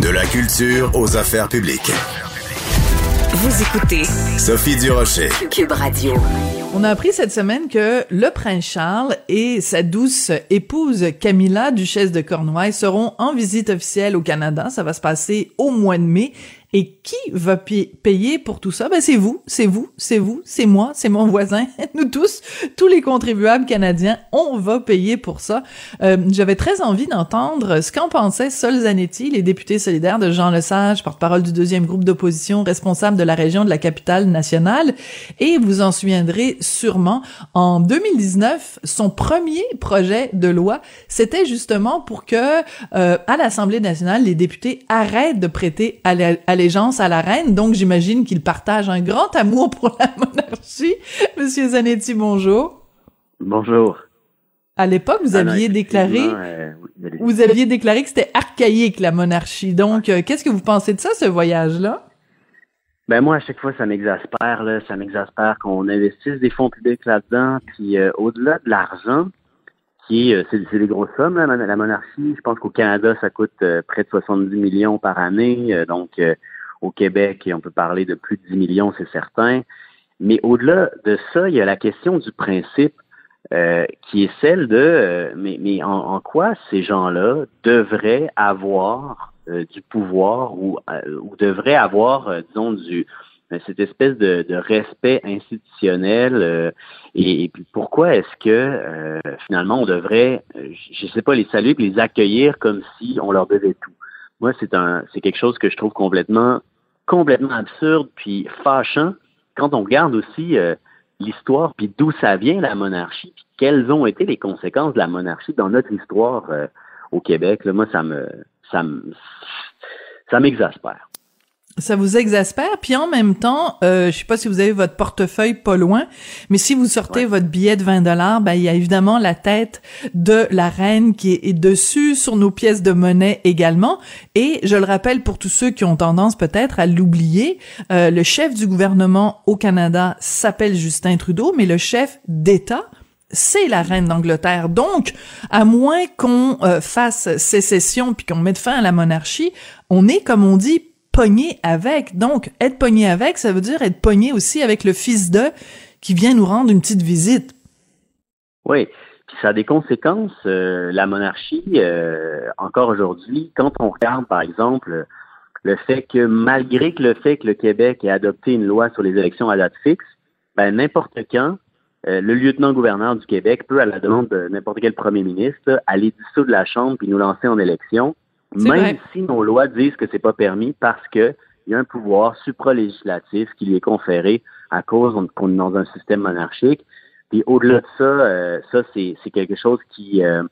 De la culture aux affaires publiques. Vous écoutez Sophie Durocher. Cube Radio. On a appris cette semaine que le prince Charles et sa douce épouse Camilla, duchesse de Cornouailles, seront en visite officielle au Canada. Ça va se passer au mois de mai. Et qui va payer pour tout ça? Ben, c'est vous, c'est vous, c'est vous, c'est moi, c'est mon voisin, nous tous, tous les contribuables canadiens, on va payer pour ça. Euh, J'avais très envie d'entendre ce qu'en pensait Sol Zanetti, les députés solidaires de Jean Lesage, porte-parole du deuxième groupe d'opposition, responsable de la région de la capitale nationale. Et vous en souviendrez sûrement, en 2019, son premier projet de loi, c'était justement pour que, euh, à l'Assemblée nationale, les députés arrêtent de prêter à allégeance à la reine. Donc, j'imagine qu'il partage un grand amour pour la monarchie. Monsieur Zanetti, bonjour. Bonjour. À l'époque, vous ah aviez déclaré, euh, vous aviez déclaré que c'était archaïque la monarchie. Donc, euh, qu'est-ce que vous pensez de ça, ce voyage-là? Ben moi, à chaque fois, ça m'exaspère. Là, ça m'exaspère qu'on investisse des fonds publics là-dedans. Puis, euh, au-delà de l'argent, qui est, c'est, des grosses sommes, la, la monarchie. Je pense qu'au Canada, ça coûte près de 70 millions par année. donc, au Québec, on peut parler de plus de 10 millions, c'est certain. Mais au-delà de ça, il y a la question du principe euh, qui est celle de euh, mais, mais en, quoi ces gens-là devraient avoir euh, du pouvoir ou, ou devraient avoir, disons, du cette espèce de, de respect institutionnel et, puis pourquoi est-ce que finalement on devrait, je sais pas, les saluer et les accueillir comme si on leur devait tout? Moi, c'est un c'est quelque chose que je trouve complètement complètement absurde puis fâchant quand on regarde aussi l'histoire, puis d'où ça vient la monarchie, puis quelles ont été les conséquences de la monarchie dans notre histoire euh, au Québec. Là, moi, ça me, ça me, ça m'exaspère. Ça vous exaspère, puis en même temps, euh, je sais pas si vous avez votre portefeuille pas loin, mais si vous sortez votre billet de 20 dollars, ben il y a évidemment la tête de la reine qui est, dessus sur nos pièces de monnaie également. Et je le rappelle pour tous ceux qui ont tendance peut-être à l'oublier, euh, le chef du gouvernement au Canada s'appelle Justin Trudeau, mais le chef d'État c'est la reine d'Angleterre. Donc, à moins qu'on euh, fasse sécession puis qu'on mette fin à la monarchie, on est, comme on dit, avec. Donc, être pogné avec, ça veut dire être pogné aussi avec le fils de qui vient nous rendre une petite visite. Oui, puis ça a des conséquences. Euh, la monarchie, euh, encore aujourd'hui, quand on regarde, par exemple, le fait que malgré que le fait que le Québec ait adopté une loi sur les élections à date fixe, ben n'importe quand, euh, le lieutenant-gouverneur du Québec peut, à la demande de n'importe quel premier ministre, aller dissoudre la Chambre puis nous lancer en élection même si nos lois disent que c'est pas permis parce que il y a un pouvoir supralégislatif qui lui est conféré à cause qu'on est dans un système monarchique. Puis au-delà de ça, euh, ça c'est, quelque chose qui, euh,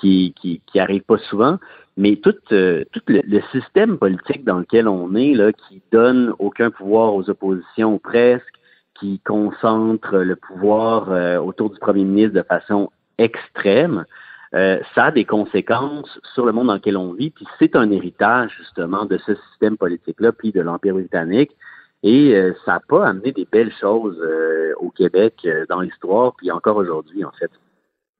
qui, qui, qui arrive pas souvent. Mais tout, euh, tout le, système politique dans lequel on est, là, qui donne aucun pouvoir aux oppositions presque, qui concentre le pouvoir autour du premier ministre de façon extrême, euh, ça a des conséquences sur le monde dans lequel on vit, puis c'est un héritage justement de ce système politique-là, puis de l'Empire britannique. Et euh, ça n'a pas amené des belles choses euh, au Québec dans l'histoire, puis encore aujourd'hui, en fait.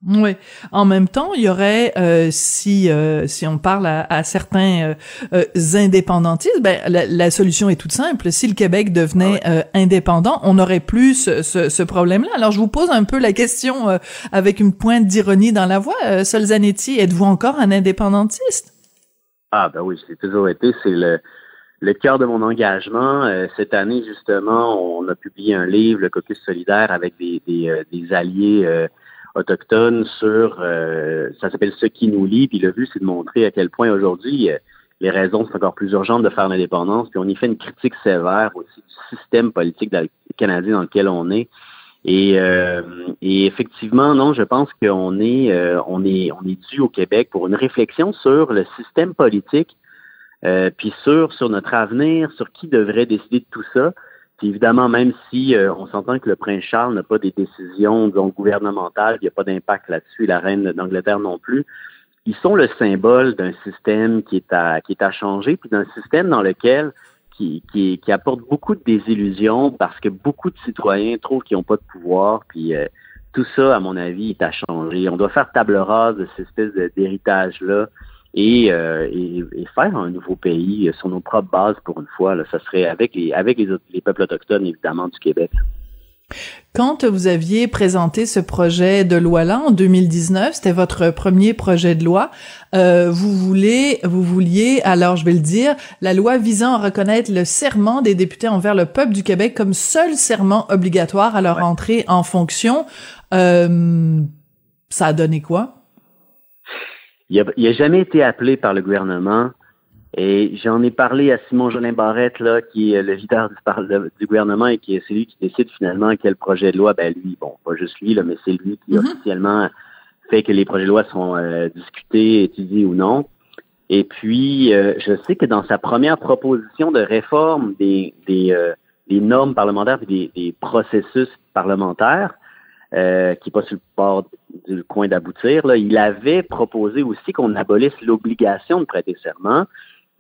Oui. En même temps, il y aurait, euh, si euh, si on parle à, certains euh, indépendantistes, ben, la, solution est toute simple. Si le Québec devenait ah indépendant, on n'aurait plus ce, ce, problème-là. Alors, je vous pose un peu la question avec une pointe d'ironie dans la voix. Solzanetti, êtes-vous encore un indépendantiste? Ah ben oui, j'ai toujours été. C'est le, le cœur de mon engagement. cette année, justement, on a publié un livre, le Caucus solidaire, avec des, des, des alliés autochtone sur, euh, ça s'appelle Ce qui nous lie, puis le but, c'est de montrer à quel point aujourd'hui, euh, les raisons sont encore plus urgentes de faire l'indépendance, puis on y fait une critique sévère aussi du système politique canadien dans lequel on est. Et, euh, et effectivement, non, je pense qu'on est, on est, on est dû au Québec pour une réflexion sur le système politique, puis sur, sur notre avenir, sur qui devrait décider de tout ça. Puis évidemment, même si euh, on s'entend que le prince Charles n'a pas des décisions donc gouvernementales, il n'y a pas d'impact là-dessus, la reine d'Angleterre non plus, ils sont le symbole d'un système qui est à qui est à changer, puis d'un système dans lequel qui, qui, qui, apporte beaucoup de désillusions parce que beaucoup de citoyens trouvent qu'ils n'ont pas de pouvoir, puis euh, tout ça, à mon avis, est à changer. On doit faire table rase de cette espèce d'héritage-là et, et, faire un nouveau pays sur nos propres bases pour une fois. Là, ça serait avec les avec les, les peuples autochtones évidemment du Québec. Quand vous aviez présenté ce projet de loi-là en 2019, c'était votre premier projet de loi. Euh, vous voulez, vous vouliez, alors je vais le dire, la loi visant à reconnaître le serment des députés envers le peuple du Québec comme seul serment obligatoire à leur entrée en fonction. Euh, ça a donné quoi? Il n'a a jamais été appelé par le gouvernement et j'en ai parlé à Simon Jolin Barrette, là, qui est le leader du, gouvernement et qui est celui qui décide finalement quel projet de loi, ben lui, bon, pas juste lui, là, mais c'est lui qui mm-hmm. officiellement fait que les projets de loi sont euh, discutés, étudiés ou non. Et puis, euh, je sais que dans sa première proposition de réforme des, des, euh, des normes parlementaires et des, des, processus parlementaires, qui n'est pas sur le bord du coin d'aboutir, il avait proposé aussi qu'on abolisse l'obligation de prêter serment,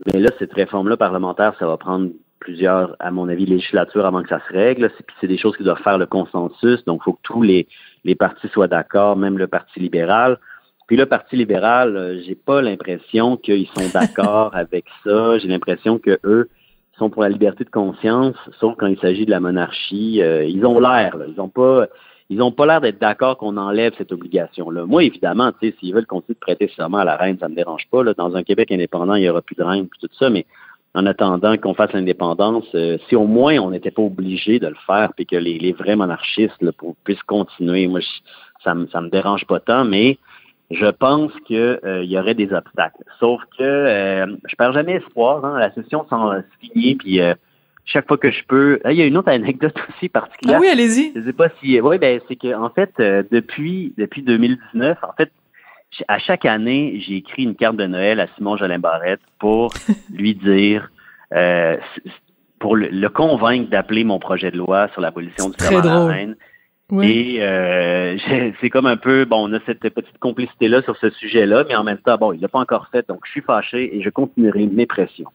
mais là, cette réforme-là parlementaire, ça va prendre plusieurs, à mon avis, législatures avant que ça se règle. C'est des choses qui doivent faire le consensus. Donc, il faut que tous les, les partis soient d'accord, même le Parti libéral. Puis le Parti libéral, euh, j'ai pas l'impression qu'ils sont d'accord avec ça. J'ai l'impression que eux sont pour la liberté de conscience, sauf quand il s'agit de la monarchie. Euh, ils ont l'air, ils ont pas ils n'ont pas l'air d'être d'accord qu'on enlève cette obligation-là. Moi, évidemment, s'ils veulent continuer de prêter serment à la reine, ça me dérange pas. Là. Dans un Québec indépendant, il n'y aura plus de reine, puis tout ça, mais en attendant qu'on fasse l'indépendance, euh, si au moins on n'était pas obligé de le faire, puis que les, vrais monarchistes là, puissent continuer, moi, ça me ça me dérange pas tant, mais je pense qu'il euh, y aurait des obstacles. Sauf que euh, je perds jamais espoir. Hein, la session s'en finir, puis chaque fois que je peux. il y a une autre anecdote aussi particulière. Ah oui, allez-y. Je sais pas si. Oui, ben c'est que en fait, euh, depuis depuis 2019, en fait, à chaque année, j'ai écrit une carte de Noël à Simon Jolin Barrette pour lui dire, euh, pour le, convaincre d'appeler mon projet de loi sur l'abolition du travail à la reine. Oui. Et euh, c'est comme un peu, bon, on a cette petite complicité-là sur ce sujet-là, mais en même temps, bon, il l'a pas encore fait, donc je suis fâché et je continuerai mes pressions.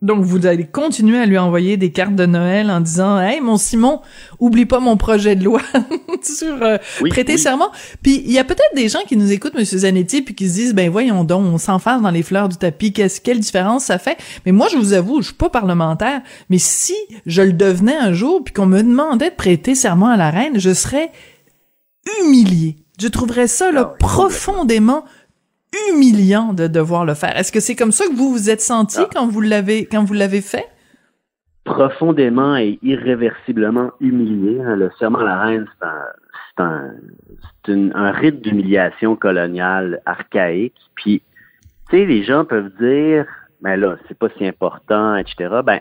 Donc vous allez continuer à lui envoyer des cartes de Noël en disant "Hey mon Simon, oublie pas mon projet de loi sur euh, prêter serment." Puis il y a peut-être des gens qui nous écoutent monsieur Zanetti puis qui se disent "Ben voyons donc, on s'enferme dans les fleurs du tapis, qu'est-ce quelle différence ça fait Mais moi je vous avoue, je suis pas parlementaire, mais si je le devenais un jour puis qu'on me demandait de prêter serment à la reine, je serais humilié. Je trouverais ça là, ah profondément humiliant de devoir le faire. Est-ce que c'est comme ça que vous vous êtes senti ah. quand vous l'avez quand vous l'avez fait? Profondément et irréversiblement humilié. Hein. Le serment à la reine, c'est un, un, un, rite d'humiliation coloniale archaïque. Puis, tu sais, les gens peuvent dire, ben là, c'est pas si important, etc. Ben,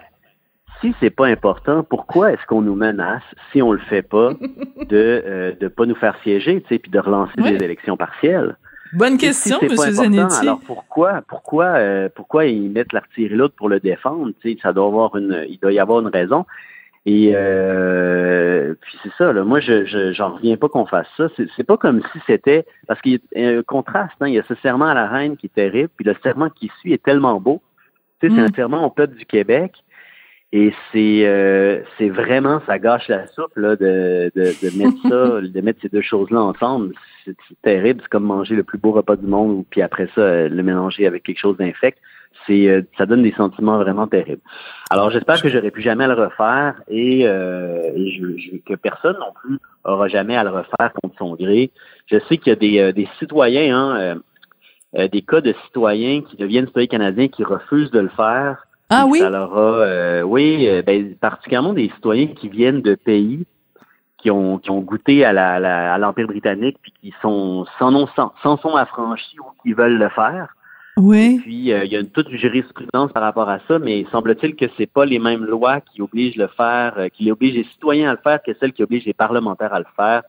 si c'est pas important, pourquoi est-ce qu'on nous menace, si on le fait pas, de euh, de pas nous faire siéger, tu sais, puis de relancer des élections partielles? Bonne question, M. Zanetti. Alors pourquoi, pourquoi, euh, pourquoi ils mettent l'artillerie l'autre pour le défendre Ça doit avoir une, il doit y avoir une raison. Et euh, puis c'est ça. Là, moi, je, j'en reviens pas qu'on fasse ça. C'est, pas comme si c'était parce qu'il y a un contraste. Hein, il y a ce serment à la reine qui est terrible, puis le serment qui suit est tellement beau. Tu sais, c'est un mm. serment au peuple du Québec. Et c'est euh, c'est vraiment ça gâche la soupe là de, de, de mettre ça, de mettre ces deux choses-là ensemble. C'est terrible, c'est comme manger le plus beau repas du monde puis après ça euh, le mélanger avec quelque chose d'infect. C'est euh, ça donne des sentiments vraiment terribles. Alors j'espère que j'aurai plus jamais à le refaire et, je, que personne non plus aura jamais à le refaire contre son gré. Je sais qu'il y a des, des citoyens, hein, des cas de citoyens qui deviennent citoyens canadiens qui refusent de le faire ah oui? Alors, euh, oui, euh, ben, particulièrement des citoyens qui viennent de pays qui ont, qui ont goûté à la, à l'Empire britannique puis qui sont sans, sans, sont affranchis ou qui veulent le faire. Oui. puis euh, il y a une, toute une jurisprudence par rapport à ça, mais semble-t-il que c'est pas les mêmes lois qui obligent le faire, euh, qui obligent les citoyens à le faire que celles qui obligent les parlementaires à le faire.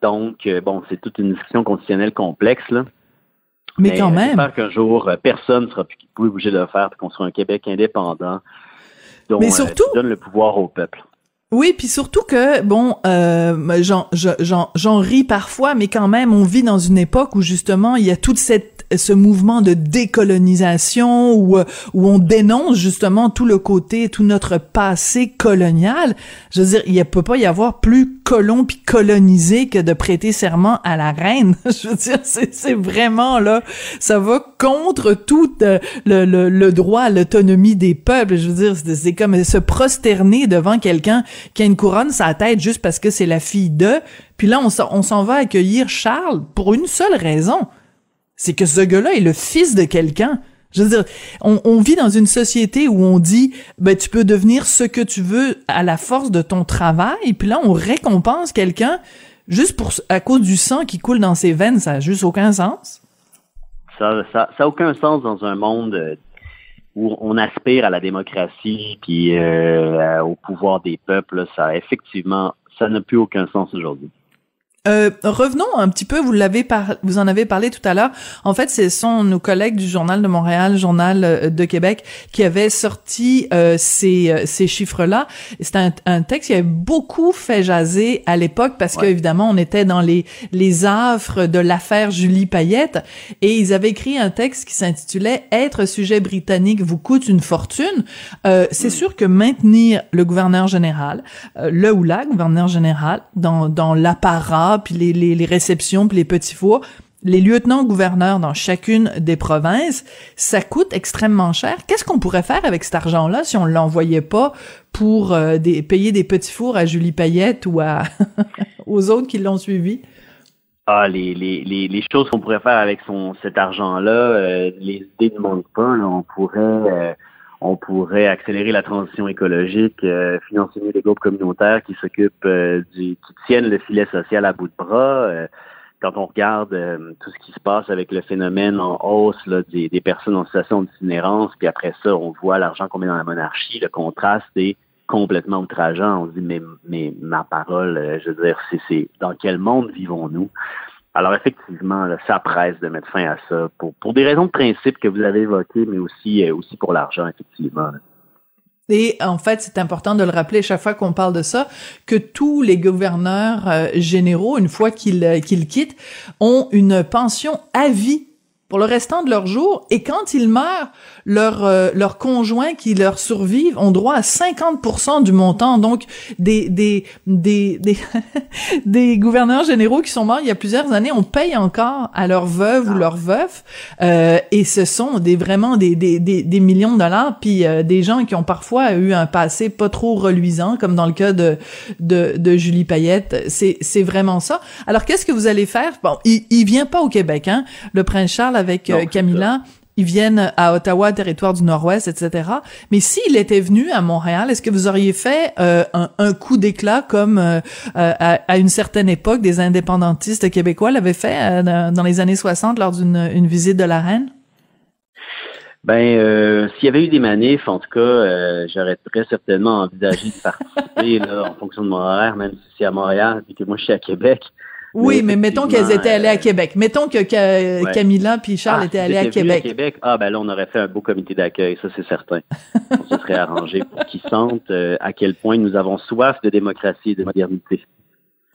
Donc, bon, c'est toute une discussion constitutionnelle complexe là. Mais, quand même. J'espère qu'un jour, euh, personne ne sera plus obligé de le faire, qu'on soit un Québec indépendant, dont Mais euh, surtout, donne le pouvoir au peuple. Oui, puis surtout que bon, euh, j'en ris parfois, mais quand même, on vit dans une époque où justement il y a toute cette ce mouvement de décolonisation où, euh, où on dénonce justement tout le côté, tout notre passé colonial. Je veux dire, il ne peut pas y avoir plus colon puis colonisé que de prêter serment à la reine. Je veux dire, c'est vraiment là, ça va contre tout euh, le, le, le droit à l'autonomie des peuples. Je veux dire, c'est comme se prosterner devant quelqu'un qui a une couronne sur la tête juste parce que c'est la fille de. Puis là, on s'en va accueillir Charles pour une seule raison c'est que ce gars-là est le fils de quelqu'un. Je veux dire, on, vit dans une société où on dit, ben tu peux devenir ce que tu veux à la force de ton travail, puis là on récompense quelqu'un juste pour à cause du sang qui coule dans ses veines, ça a juste aucun sens. Ça, ça, ça aucun sens dans un monde euh, où on aspire à la démocratie puis euh, au pouvoir des peuples. Ça effectivement, ça n'a plus aucun sens aujourd'hui. Euh, revenons un petit peu, vous l'avez par, vous en avez parlé tout à l'heure. En fait, ce sont nos collègues du Journal de Montréal, Journal euh, de Québec, qui avaient sorti euh, ces, euh, ces chiffres-là. C'est un, un, texte qui avait beaucoup fait jaser à l'époque parce que évidemment, on était dans les les affres de l'affaire Julie Payette et ils avaient écrit un texte qui s'intitulait "Être sujet britannique vous coûte une fortune". C'est hmm. sûr que maintenir le gouverneur général, le ou la gouverneur général dans dans l'apparat puis les, réceptions, puis les petits fours, les lieutenants-gouverneurs dans chacune des provinces, ça coûte extrêmement cher. Qu'est-ce qu'on pourrait faire avec cet argent-là si on l'envoyait pas pour euh, payer des petits fours à Julie Payette ou à aux autres qui l'ont suivi? Ah, les, choses qu'on pourrait faire avec cet argent-là, euh, les idées ne manquent pas. on pourrait euh, on pourrait accélérer la transition écologique, euh, financer les groupes communautaires qui s'occupent euh, du, qui tiennent le filet social à bout de bras. Euh, quand on regarde tout ce qui se passe avec le phénomène en hausse là, des, des personnes en situation d'itinérance, puis après ça, on voit l'argent qu'on met dans la monarchie, le contraste est complètement outrageant. On se dit, mais, mais ma parole, je veux dire, c'est dans quel monde vivons-nous? Alors effectivement, ça presse de mettre fin à ça pour, pour des raisons de principe que vous avez évoquées, mais aussi, euh, aussi pour l'argent, effectivement. Et en fait, c'est important de le rappeler chaque fois qu'on parle de ça, que tous les gouverneurs euh, généraux, une fois qu'ils euh, qu'ils quittent, ont une pension à vie pour le restant de leur jour. Et quand ils meurent, leurs euh, leurs conjoints qui leur survivent ont droit à 50% du montant. Donc des des des des, des, gouverneurs généraux qui sont morts il y a plusieurs années, on paye encore à leur veuve ou ah. leur veuf. Euh, et ce sont des vraiment des des des, des millions de dollars. Puis euh, des gens qui ont parfois eu un passé pas trop reluisant, comme dans le cas de de, de Julie Payette. C'est c'est vraiment ça. Alors qu'est-ce que vous allez faire? Bon, il il vient pas au Québec, hein. Le prince Charles avec Camilla ils viennent à Ottawa, territoire du Nord-Ouest, etc. Mais s'il était venu à Montréal, est-ce que vous auriez fait euh, un, coup d'éclat comme euh, euh, à, une certaine époque des indépendantistes québécois l'avaient fait dans les années 60 lors d'une visite de la reine? Ben, s'il y avait eu des manifs, en tout cas, j'aurais très certainement envisagé de participer en fonction de mon horaire, même si c'est à Montréal et que moi je suis à Québec. Oui, mais, mettons qu'elles étaient allées à euh, Québec. Mettons que Camilla puis Charles ah, étaient allés à Québec. à Québec. Ah ben là, on aurait fait un beau comité d'accueil, ça c'est certain. on se serait arrangé pour qu'ils sentent euh, à quel point nous avons soif de démocratie et de modernité.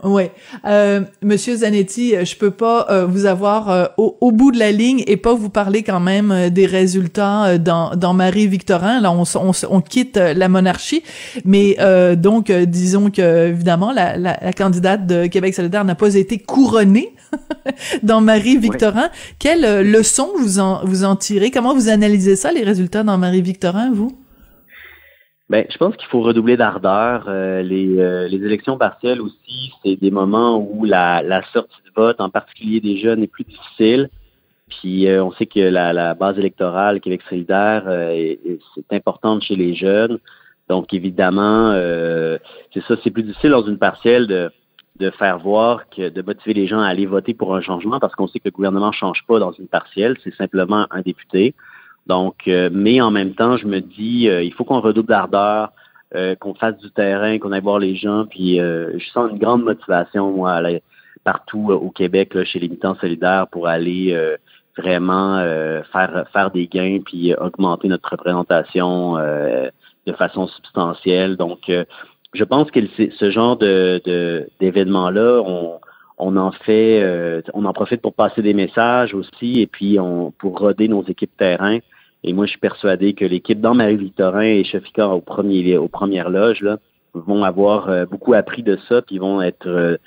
Oui. Euh, Monsieur Zanetti, euh, je peux pas euh, vous avoir euh, au, bout de la ligne et pas vous parler quand même des résultats dans, dans Marie-Victorin. Là, on, on, on, quitte la monarchie. Mais donc, disons que, évidemment, la, la, la, candidate de Québec solidaire n'a pas été couronnée dans Marie-Victorin. Quelle leçon vous en, vous en tirez? Comment vous analysez ça, les résultats dans Marie-Victorin, vous? Ben, je pense qu'il faut redoubler d'ardeur. Euh, les, euh, les élections partielles aussi, c'est des moments où la, la sortie de vote, en particulier des jeunes, est plus difficile. Puis euh, on sait que la, la, base électorale Québec solidaire, c'est importante chez les jeunes. Donc évidemment, c'est ça, c'est plus difficile dans une partielle de, de faire voir que de motiver les gens à aller voter pour un changement parce qu'on sait que le gouvernement change pas dans une partielle, c'est simplement un député. Donc, euh, mais en même temps, je me dis, euh, il faut qu'on redouble d'ardeur, euh, qu'on fasse du terrain, qu'on aille voir les gens. Puis, je sens une grande motivation, moi, à partout au Québec, là, chez les militants solidaires, pour aller vraiment faire faire des gains, puis augmenter notre représentation de façon substantielle. Donc, je pense que ce genre de d'événements-là, on, on en fait, euh, on en profite pour passer des messages aussi et puis on, pour roder nos équipes terrain. Et moi, je suis persuadé que l'équipe dans Marie-Victorin et Chefika au premier, aux premières loges là, vont avoir euh, beaucoup appris de ça, puis vont être euh,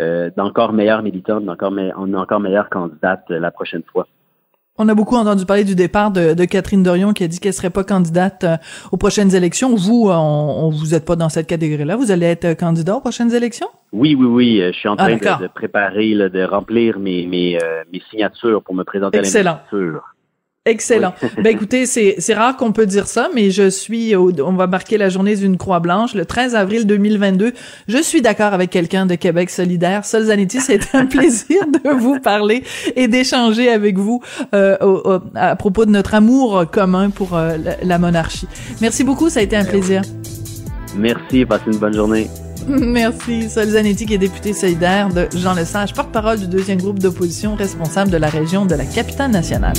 euh d'encore meilleures militantes, d'encore me encore meilleures candidates la prochaine fois. On a beaucoup entendu parler du départ de, de Catherine Dorion qui a dit qu'elle serait pas candidate aux prochaines élections. Vous, on, vous êtes pas dans cette catégorie-là. Vous allez être candidat aux prochaines élections? Oui, oui, oui. Je suis en train ah, de, préparer, de remplir mes, mes, mes signatures pour me présenter Excellent. à l'investiture. Excellent. ben écoutez, c'est rare qu'on peut dire ça, mais je suis on va marquer la journée d'une croix blanche le 13 avril 2022. Je suis d'accord avec quelqu'un de Québec solidaire. Sol Zanetti, c'est un plaisir de vous parler et d'échanger avec vous euh, à propos de notre amour commun pour euh, la monarchie. Merci beaucoup, ça a été un plaisir. Merci, passez une bonne journée. Merci. Sol Zanetti, qui est député solidaire de Jean Lesage, porte-parole du deuxième groupe d'opposition responsable de la région de la capitale nationale.